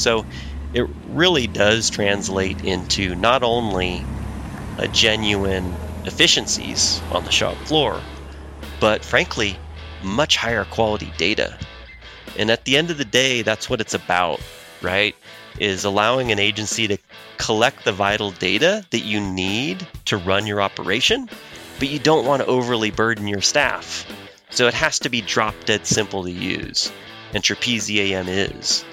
So it really does translate into not only a genuine efficiencies on the shop floor, but frankly, much higher quality data. And at the end of the day, that's what it's about, right? Is allowing an agency to collect the vital data that you need to run your operation, but you don't want to overly burden your staff. So it has to be drop dead simple to use. And Trapeze EAM is.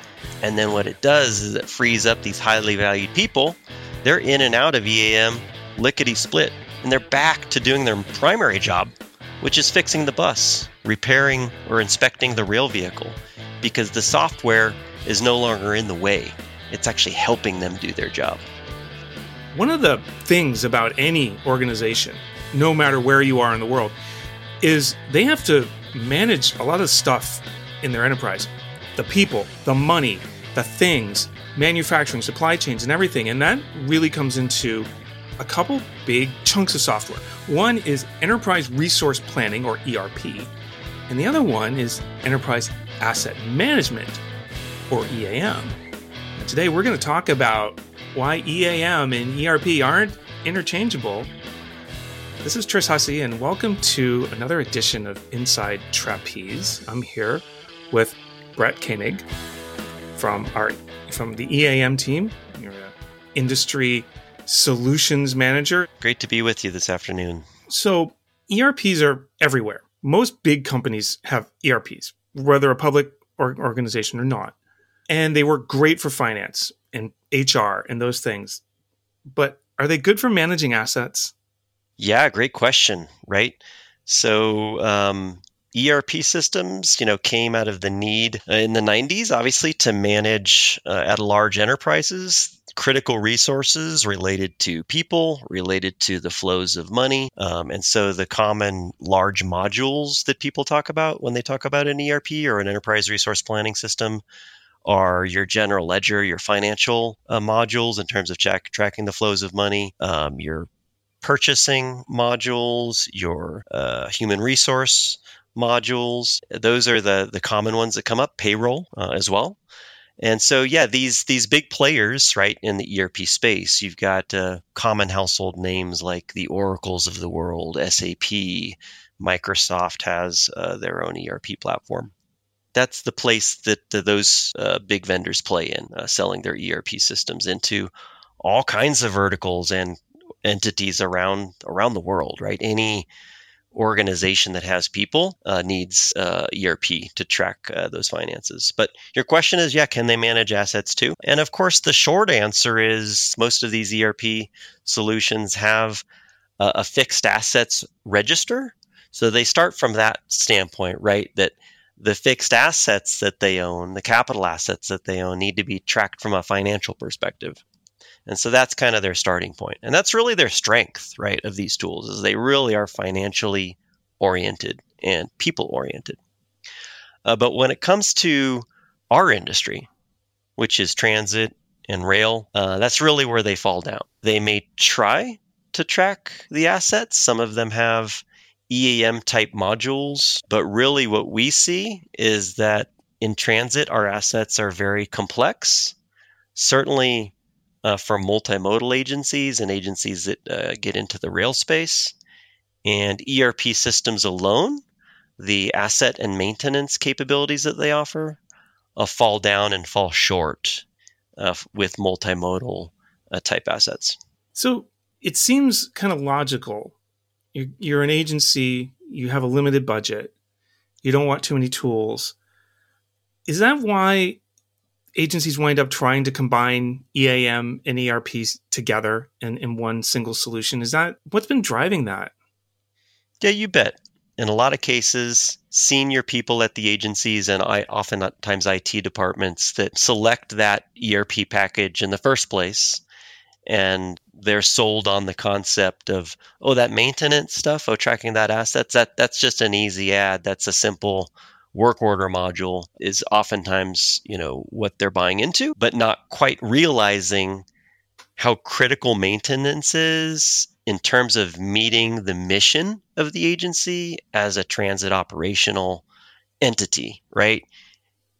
And then what it does is it frees up these highly valued people. They're in and out of EAM lickety split, and they're back to doing their primary job, which is fixing the bus, repairing or inspecting the rail vehicle, because the software is no longer in the way. It's actually helping them do their job. One of the things about any organization, no matter where you are in the world, is they have to manage a lot of stuff in their enterprise the people, the money, the things, manufacturing, supply chains, and everything. And that really comes into a couple big chunks of software. One is Enterprise Resource Planning, or ERP, and the other one is Enterprise Asset Management, or EAM. And today we're going to talk about why EAM and ERP aren't interchangeable. This is Tris Hussey, and welcome to another edition of Inside Trapeze. I'm here with Brett Koenig from our from the EAM team. You're an industry solutions manager. Great to be with you this afternoon. So ERPs are everywhere. Most big companies have ERPs, whether a public or organization or not. And they work great for finance and HR and those things. But are they good for managing assets? Yeah, great question, right? So, um, ERP systems, you know, came out of the need in the 90s, obviously, to manage uh, at large enterprises critical resources related to people, related to the flows of money. Um, and so the common large modules that people talk about when they talk about an ERP or an enterprise resource planning system are your general ledger, your financial uh, modules in terms of tracking the flows of money, um, your purchasing modules, your uh, human resource modules. Those are the the common ones that come up. Payroll uh, as well. And so, yeah, these these big players, right, in the ERP space, you've got uh, common household names like the Oracles of the world, SAP, Microsoft has uh, their own ERP platform. That's the place that uh, those uh, big vendors play in, uh, selling their ERP systems into all kinds of verticals and entities around around the world, right? Any organization that has people uh, needs uh, ERP to track uh, those finances. But your question is, yeah, can they manage assets too? And of course, the short answer is most of these ERP solutions have a fixed assets register. So they start from that standpoint, right? That the fixed assets that they own, the capital assets that they own, need to be tracked from a financial perspective. And so that's kind of their starting point. And that's really their strength, right, of these tools is they really are financially oriented and people oriented. Uh, but when it comes to our industry, which is transit and rail, uh, that's really where they fall down. They may try to track the assets. Some of them have EAM type modules, but really what we see is that in transit, our assets are very complex. Certainly, uh, for multimodal agencies and agencies that uh, get into the rail space. And ERP systems alone, the asset and maintenance capabilities that they offer, uh, fall down and fall short uh, with multimodal uh, type assets. So it seems kind of logical. You're, you're an agency, you have a limited budget, you don't want too many tools. Is that why agencies wind up trying to combine EAM and ERPs together in, in one single solution. Is that what's been driving that? Yeah, you bet. In a lot of cases, senior people at the agencies and I, oftentimes IT departments that select that ERP package in the first place and they're sold on the concept of oh that maintenance stuff oh tracking that assets that that's just an easy add that's a simple work order module is oftentimes, you know, what they're buying into, but not quite realizing how critical maintenance is in terms of meeting the mission of the agency as a transit operational entity, right?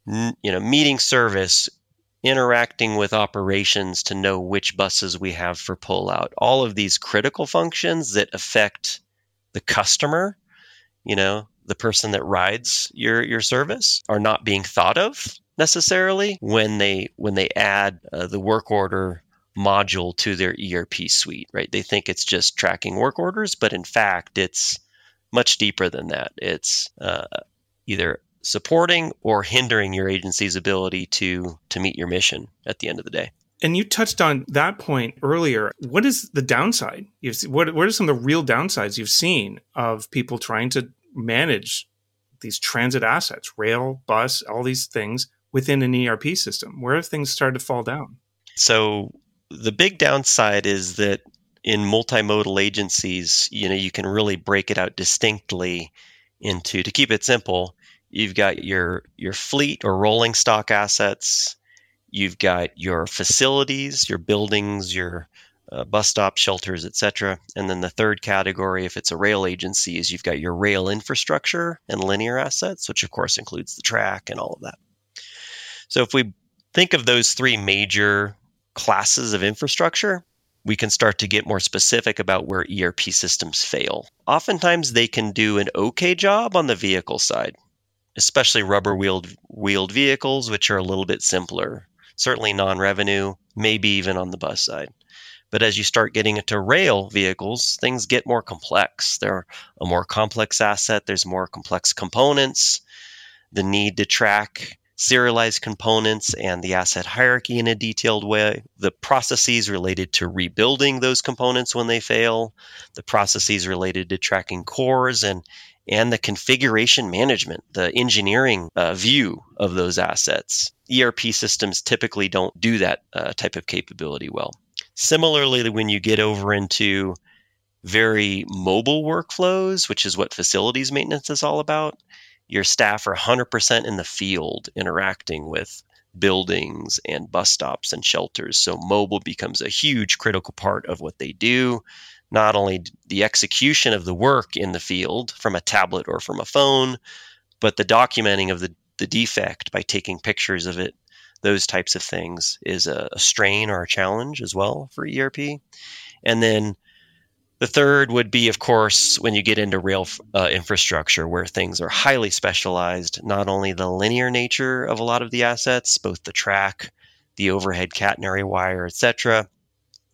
N- you know, meeting service, interacting with operations to know which buses we have for pullout. All of these critical functions that affect the customer, you know, the person that rides your your service are not being thought of necessarily when they when they add uh, the work order module to their ERP suite, right? They think it's just tracking work orders, but in fact, it's much deeper than that. It's uh, either supporting or hindering your agency's ability to to meet your mission at the end of the day. And you touched on that point earlier. What is the downside? You've, what what are some of the real downsides you've seen of people trying to manage these transit assets, rail, bus, all these things within an ERP system? Where have things started to fall down? So the big downside is that in multimodal agencies, you know, you can really break it out distinctly into to keep it simple, you've got your your fleet or rolling stock assets, you've got your facilities, your buildings, your uh, bus stop shelters, etc. And then the third category, if it's a rail agency, is you've got your rail infrastructure and linear assets, which of course includes the track and all of that. So if we think of those three major classes of infrastructure, we can start to get more specific about where ERP systems fail. Oftentimes, they can do an okay job on the vehicle side, especially rubber wheeled wheeled vehicles, which are a little bit simpler. Certainly non-revenue, maybe even on the bus side. But as you start getting into rail vehicles, things get more complex. They're a more complex asset. There's more complex components. The need to track serialized components and the asset hierarchy in a detailed way, the processes related to rebuilding those components when they fail, the processes related to tracking cores and and the configuration management, the engineering uh, view of those assets. ERP systems typically don't do that uh, type of capability well. Similarly, when you get over into very mobile workflows, which is what facilities maintenance is all about, your staff are 100% in the field interacting with buildings and bus stops and shelters. So mobile becomes a huge critical part of what they do. Not only the execution of the work in the field from a tablet or from a phone, but the documenting of the, the defect by taking pictures of it. Those types of things is a, a strain or a challenge as well for ERP. And then the third would be, of course, when you get into rail uh, infrastructure where things are highly specialized, not only the linear nature of a lot of the assets, both the track, the overhead catenary wire, etc.,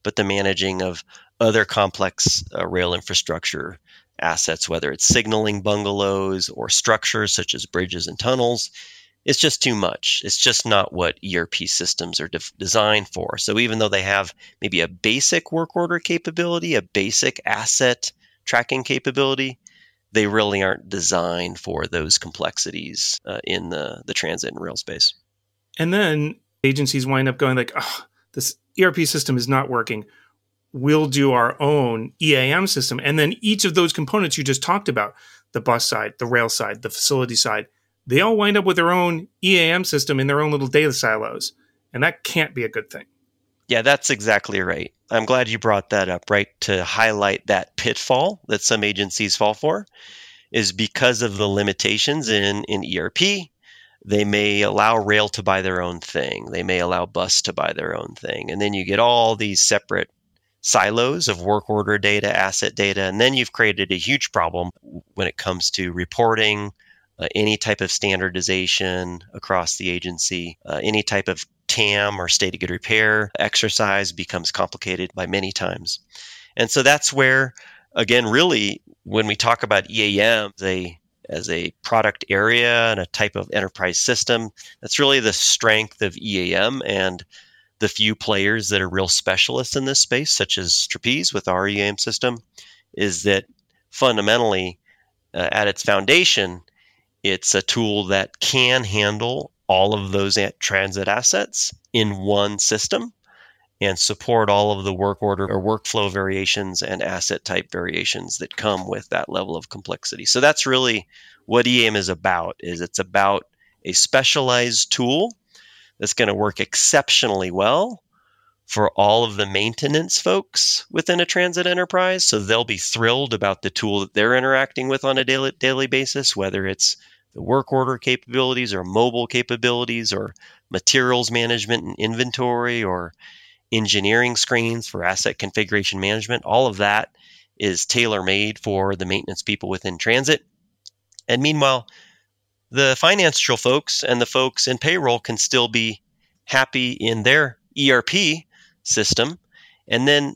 but the managing of other complex uh, rail infrastructure assets, whether it's signaling bungalows or structures such as bridges and tunnels, it's just too much. It's just not what ERP systems are de- designed for. So even though they have maybe a basic work order capability, a basic asset tracking capability, they really aren't designed for those complexities uh, in the, the transit and rail space. And then agencies wind up going like, oh, this ERP system is not working. We'll do our own EAM system. And then each of those components you just talked about, the bus side, the rail side, the facility side, they all wind up with their own EAM system in their own little data silos. And that can't be a good thing. Yeah, that's exactly right. I'm glad you brought that up, right? To highlight that pitfall that some agencies fall for is because of the limitations in, in ERP. They may allow rail to buy their own thing. They may allow bus to buy their own thing. And then you get all these separate silos of work order data, asset data, and then you've created a huge problem when it comes to reporting, uh, any type of standardization across the agency, uh, any type of TAM or state of good repair exercise becomes complicated by many times. And so that's where, again, really, when we talk about EAM, they as a product area and a type of enterprise system, that's really the strength of EAM and the few players that are real specialists in this space, such as Trapeze with our EAM system, is that fundamentally, uh, at its foundation, it's a tool that can handle all of those transit assets in one system and support all of the work order or workflow variations and asset type variations that come with that level of complexity. So that's really what EAM is about is it's about a specialized tool that's going to work exceptionally well for all of the maintenance folks within a transit enterprise so they'll be thrilled about the tool that they're interacting with on a daily daily basis whether it's the work order capabilities or mobile capabilities or materials management and inventory or engineering screens for asset configuration management. All of that is tailor made for the maintenance people within transit. And meanwhile, the financial folks and the folks in payroll can still be happy in their ERP system. And then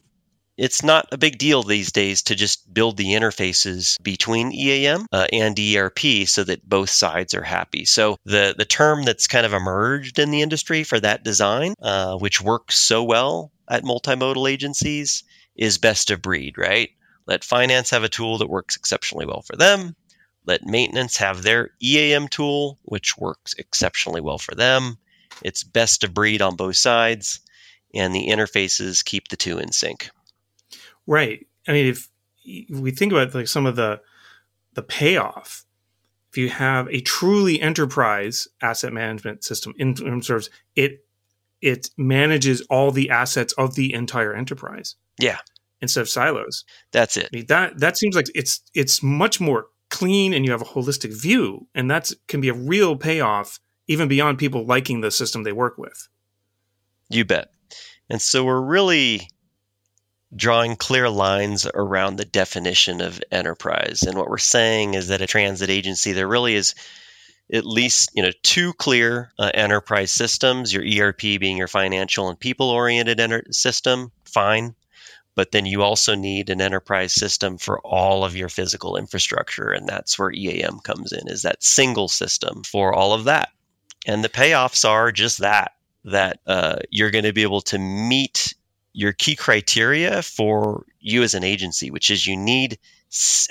it's not a big deal these days to just build the interfaces between EAM uh, and ERP so that both sides are happy. So the the term that's kind of emerged in the industry for that design, uh, which works so well at multimodal agencies, is best of breed. Right? Let finance have a tool that works exceptionally well for them. Let maintenance have their EAM tool, which works exceptionally well for them. It's best of breed on both sides, and the interfaces keep the two in sync. Right. I mean, if we think about like some of the the payoff, if you have a truly enterprise asset management system in terms of it, it manages all the assets of the entire enterprise. Yeah. Instead of silos. That's it. I mean, that that seems like it's it's much more clean and you have a holistic view, and that can be a real payoff even beyond people liking the system they work with. You bet. And so we're really drawing clear lines around the definition of enterprise. And what we're saying is that a transit agency, there really is at least you know two clear uh, enterprise systems. Your ERP being your financial and people-oriented enter- system, fine. But then you also need an enterprise system for all of your physical infrastructure, and that's where EAM comes in. Is that single system for all of that? And the payoffs are just that that uh, you're going to be able to meet your key criteria for you as an agency, which is you need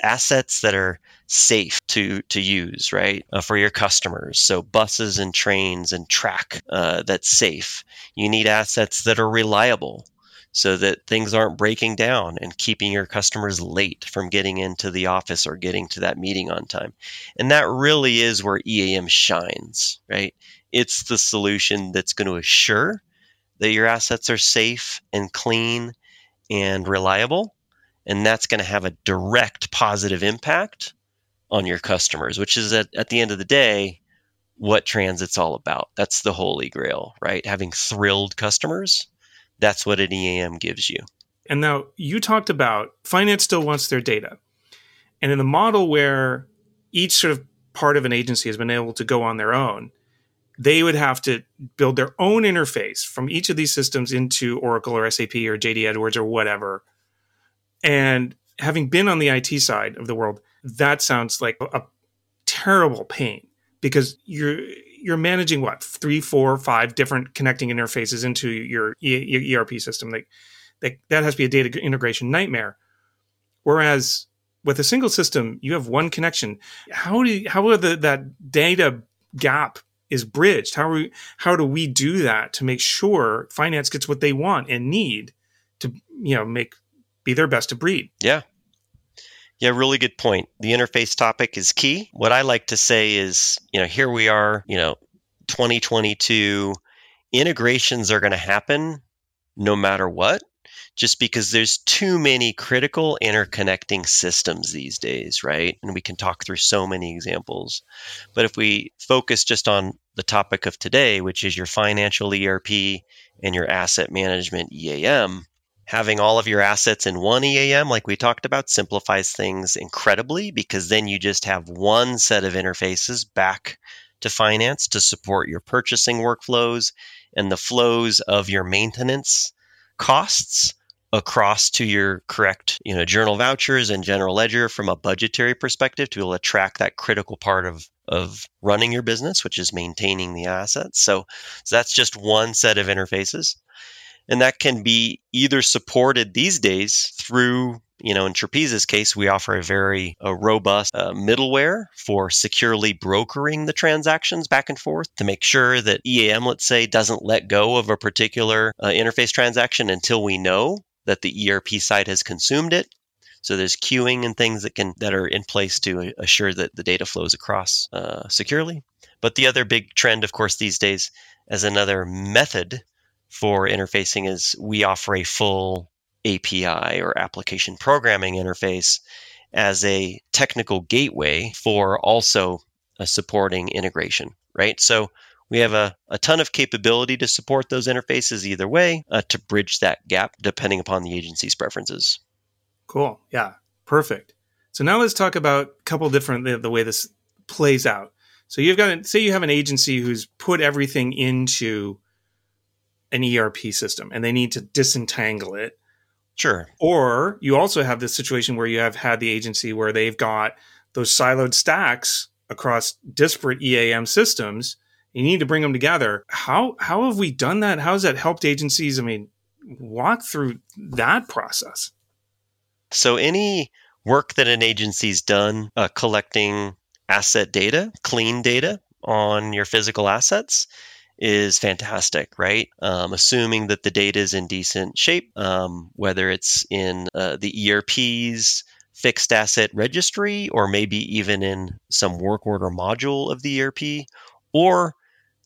assets that are safe to to use, right, uh, for your customers. So buses and trains and track uh, that's safe. You need assets that are reliable, so that things aren't breaking down and keeping your customers late from getting into the office or getting to that meeting on time. And that really is where EAM shines, right? It's the solution that's going to assure that your assets are safe and clean and reliable. And that's going to have a direct positive impact on your customers, which is at, at the end of the day what transit's all about. That's the holy grail, right? Having thrilled customers. That's what an EAM gives you. And now you talked about finance still wants their data. And in the model where each sort of part of an agency has been able to go on their own, they would have to build their own interface from each of these systems into Oracle or SAP or JD Edwards or whatever. And having been on the IT side of the world, that sounds like a terrible pain because you're you're managing what three, four, five different connecting interfaces into your, your ERP system. Like that, that has to be a data integration nightmare. Whereas with a single system, you have one connection. How do you, how the, that data gap is bridged. How we, how do we do that to make sure finance gets what they want and need to you know make be their best to breed? Yeah. Yeah, really good point. The interface topic is key. What I like to say is, you know, here we are, you know, 2022 integrations are going to happen no matter what just because there's too many critical interconnecting systems these days, right? And we can talk through so many examples. But if we focus just on the topic of today, which is your financial ERP and your asset management EAM, having all of your assets in one EAM, like we talked about, simplifies things incredibly because then you just have one set of interfaces back to finance to support your purchasing workflows and the flows of your maintenance costs across to your correct you know journal vouchers and general ledger from a budgetary perspective to be able to track that critical part of of running your business which is maintaining the assets. So, so that's just one set of interfaces. And that can be either supported these days through you know in trapeze's case we offer a very a robust uh, middleware for securely brokering the transactions back and forth to make sure that eam let's say doesn't let go of a particular uh, interface transaction until we know that the ERP side has consumed it. So there's queuing and things that can that are in place to assure that the data flows across uh, securely. But the other big trend, of course, these days, as another method for interfacing, is we offer a full API or application programming interface as a technical gateway for also supporting integration, right? So we have a, a ton of capability to support those interfaces either way uh, to bridge that gap depending upon the agency's preferences. Cool. Yeah. Perfect. So now let's talk about a couple different the, the way this plays out. So you've got to say you have an agency who's put everything into an ERP system and they need to disentangle it. Sure. Or you also have this situation where you have had the agency where they've got those siloed stacks across disparate EAM systems. You need to bring them together. How how have we done that? How has that helped agencies? I mean, walk through that process. So any work that an agency's done uh, collecting asset data, clean data on your physical assets is fantastic, right? Um, assuming that the data is in decent shape, um, whether it's in uh, the ERP's fixed asset registry or maybe even in some work order module of the ERP or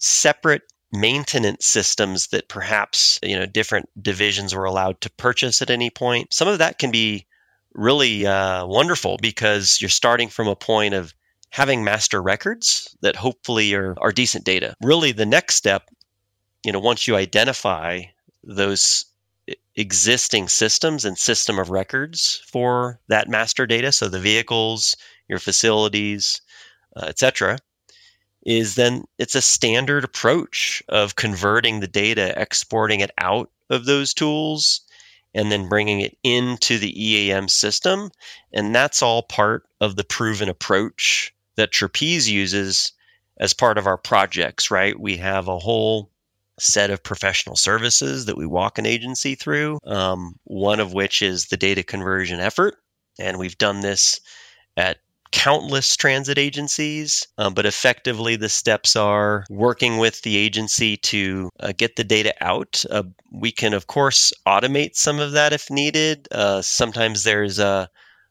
separate maintenance systems that perhaps you know different divisions were allowed to purchase at any point some of that can be really uh, wonderful because you're starting from a point of having master records that hopefully are, are decent data. Really, the next step, you know, once you identify those existing systems and system of records for that master data, so the vehicles, your facilities, uh, etc., is then it's a standard approach of converting the data, exporting it out of those tools, and then bringing it into the EAM system. And that's all part of the proven approach that Trapeze uses as part of our projects, right? We have a whole set of professional services that we walk an agency through, um, one of which is the data conversion effort. And we've done this at countless transit agencies, um, but effectively the steps are working with the agency to uh, get the data out. Uh, we can, of course, automate some of that if needed. Uh, sometimes there's a,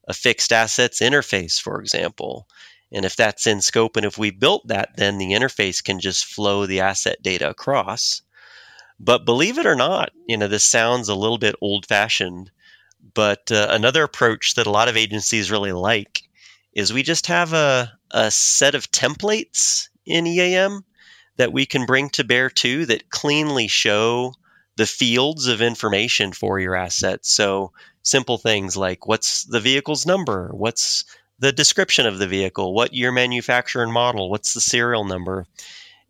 a fixed assets interface, for example. And if that's in scope and if we built that, then the interface can just flow the asset data across. But believe it or not, you know, this sounds a little bit old fashioned, but uh, another approach that a lot of agencies really like is we just have a, a set of templates in EAM that we can bring to bear too that cleanly show the fields of information for your assets. So simple things like what's the vehicle's number, what's the description of the vehicle, what year manufacturer and model, what's the serial number,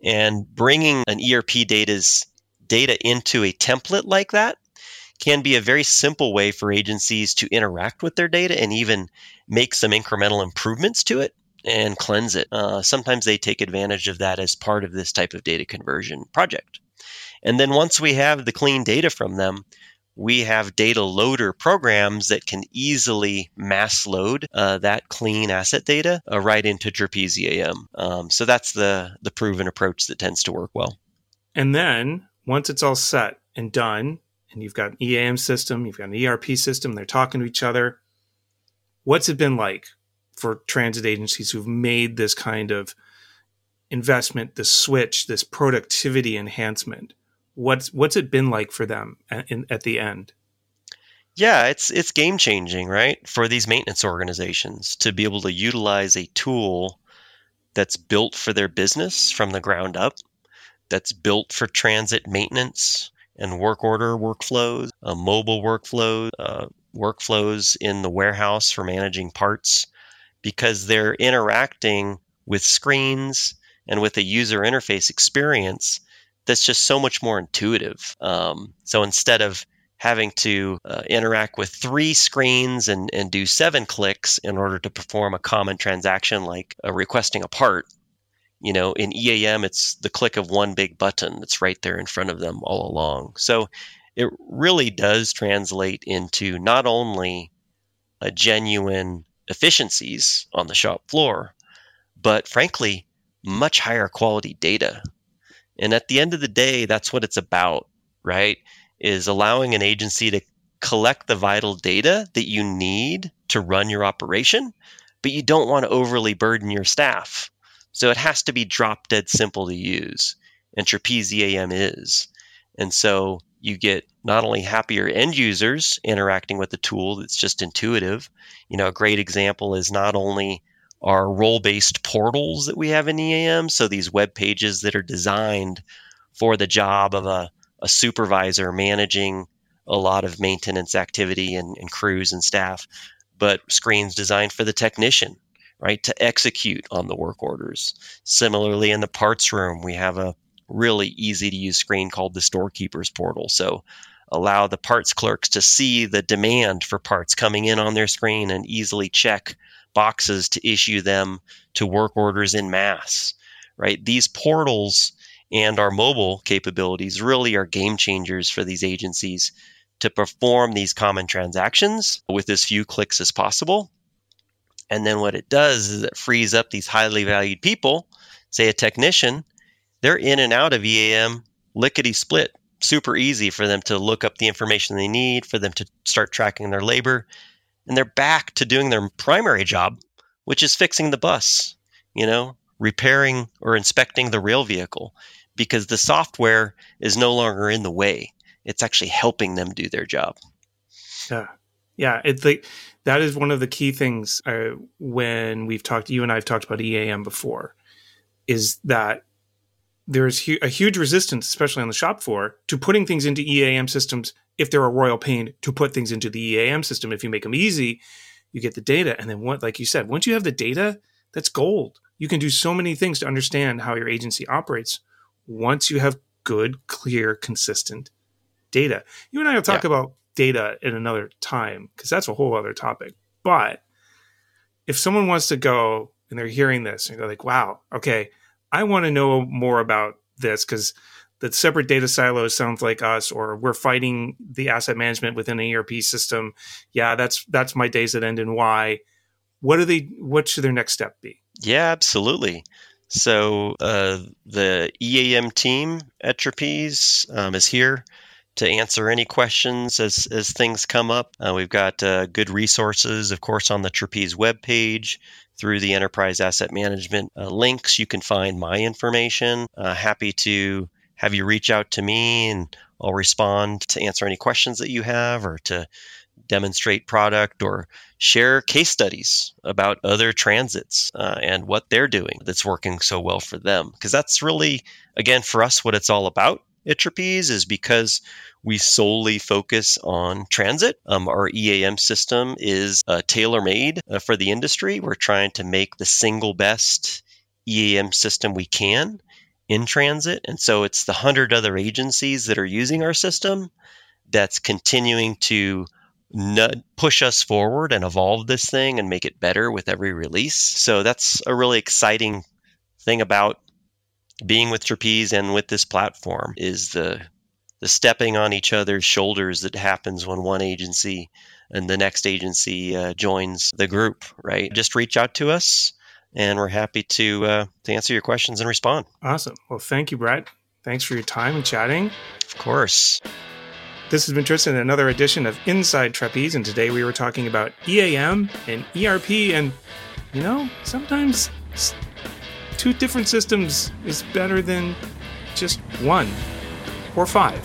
and bringing an ERP data's data into a template like that can be a very simple way for agencies to interact with their data and even make some incremental improvements to it and cleanse it. Uh, sometimes they take advantage of that as part of this type of data conversion project. And then once we have the clean data from them, we have data loader programs that can easily mass load uh, that clean asset data uh, right into Trapeze EAM. Um, so that's the the proven approach that tends to work well. And then once it's all set and done, and you've got an EAM system, you've got an ERP system, they're talking to each other. What's it been like for transit agencies who've made this kind of investment, this switch, this productivity enhancement? what's what's it been like for them at, in, at the end? Yeah, it's it's game changing, right? For these maintenance organizations to be able to utilize a tool that's built for their business from the ground up, that's built for transit maintenance and work order workflows, uh, mobile workflows, uh, workflows in the warehouse for managing parts, because they're interacting with screens and with a user interface experience that's just so much more intuitive. Um, so instead of having to uh, interact with three screens and, and do seven clicks in order to perform a common transaction like uh, requesting a part, you know, in EAM, it's the click of one big button that's right there in front of them all along. So it really does translate into not only a genuine efficiencies on the shop floor, but frankly, much higher quality data and at the end of the day, that's what it's about, right? Is allowing an agency to collect the vital data that you need to run your operation, but you don't want to overly burden your staff. So it has to be drop dead simple to use. And Trapeze EAM is. And so you get not only happier end users interacting with the tool that's just intuitive. You know, a great example is not only are role based portals that we have in EAM. So these web pages that are designed for the job of a, a supervisor managing a lot of maintenance activity and, and crews and staff, but screens designed for the technician, right, to execute on the work orders. Similarly, in the parts room, we have a really easy to use screen called the storekeepers portal. So allow the parts clerks to see the demand for parts coming in on their screen and easily check boxes to issue them to work orders in mass. Right? These portals and our mobile capabilities really are game changers for these agencies to perform these common transactions with as few clicks as possible. And then what it does is it frees up these highly valued people, say a technician, they're in and out of EAM lickety split. Super easy for them to look up the information they need, for them to start tracking their labor. And they're back to doing their primary job, which is fixing the bus, you know, repairing or inspecting the rail vehicle because the software is no longer in the way. It's actually helping them do their job. Yeah. Yeah. It's like that is one of the key things uh, when we've talked, you and I have talked about EAM before, is that there's hu- a huge resistance, especially on the shop floor, to putting things into EAM systems if they're a royal pain to put things into the EAM system. If you make them easy, you get the data. And then what, like you said, once you have the data, that's gold. You can do so many things to understand how your agency operates once you have good, clear, consistent data. You and I will talk yeah. about data in another time because that's a whole other topic. But if someone wants to go and they're hearing this and they're like, wow, okay, I want to know more about this because the separate data silos sounds like us, or we're fighting the asset management within an ERP system. Yeah, that's that's my days that end in Y. What are they? What should their next step be? Yeah, absolutely. So uh, the EAM team at Trapeze um, is here to answer any questions as, as things come up. Uh, we've got uh, good resources, of course, on the Trapeze webpage through the enterprise asset management uh, links. You can find my information. Uh, happy to have you reach out to me and I'll respond to answer any questions that you have or to demonstrate product or share case studies about other transits uh, and what they're doing that's working so well for them. Because that's really, again, for us, what it's all about Trapeze is because we solely focus on transit. Um, our EAM system is uh, tailor made uh, for the industry. We're trying to make the single best EAM system we can in transit. And so it's the 100 other agencies that are using our system that's continuing to push us forward and evolve this thing and make it better with every release. So that's a really exciting thing about being with Trapeze and with this platform is the the stepping on each other's shoulders that happens when one agency and the next agency uh, joins the group. Right? Just reach out to us, and we're happy to uh, to answer your questions and respond. Awesome. Well, thank you, Brett. Thanks for your time and chatting. Of course. This has been Tristan, another edition of Inside Trapeze, and today we were talking about EAM and ERP, and you know, sometimes two different systems is better than just one or five.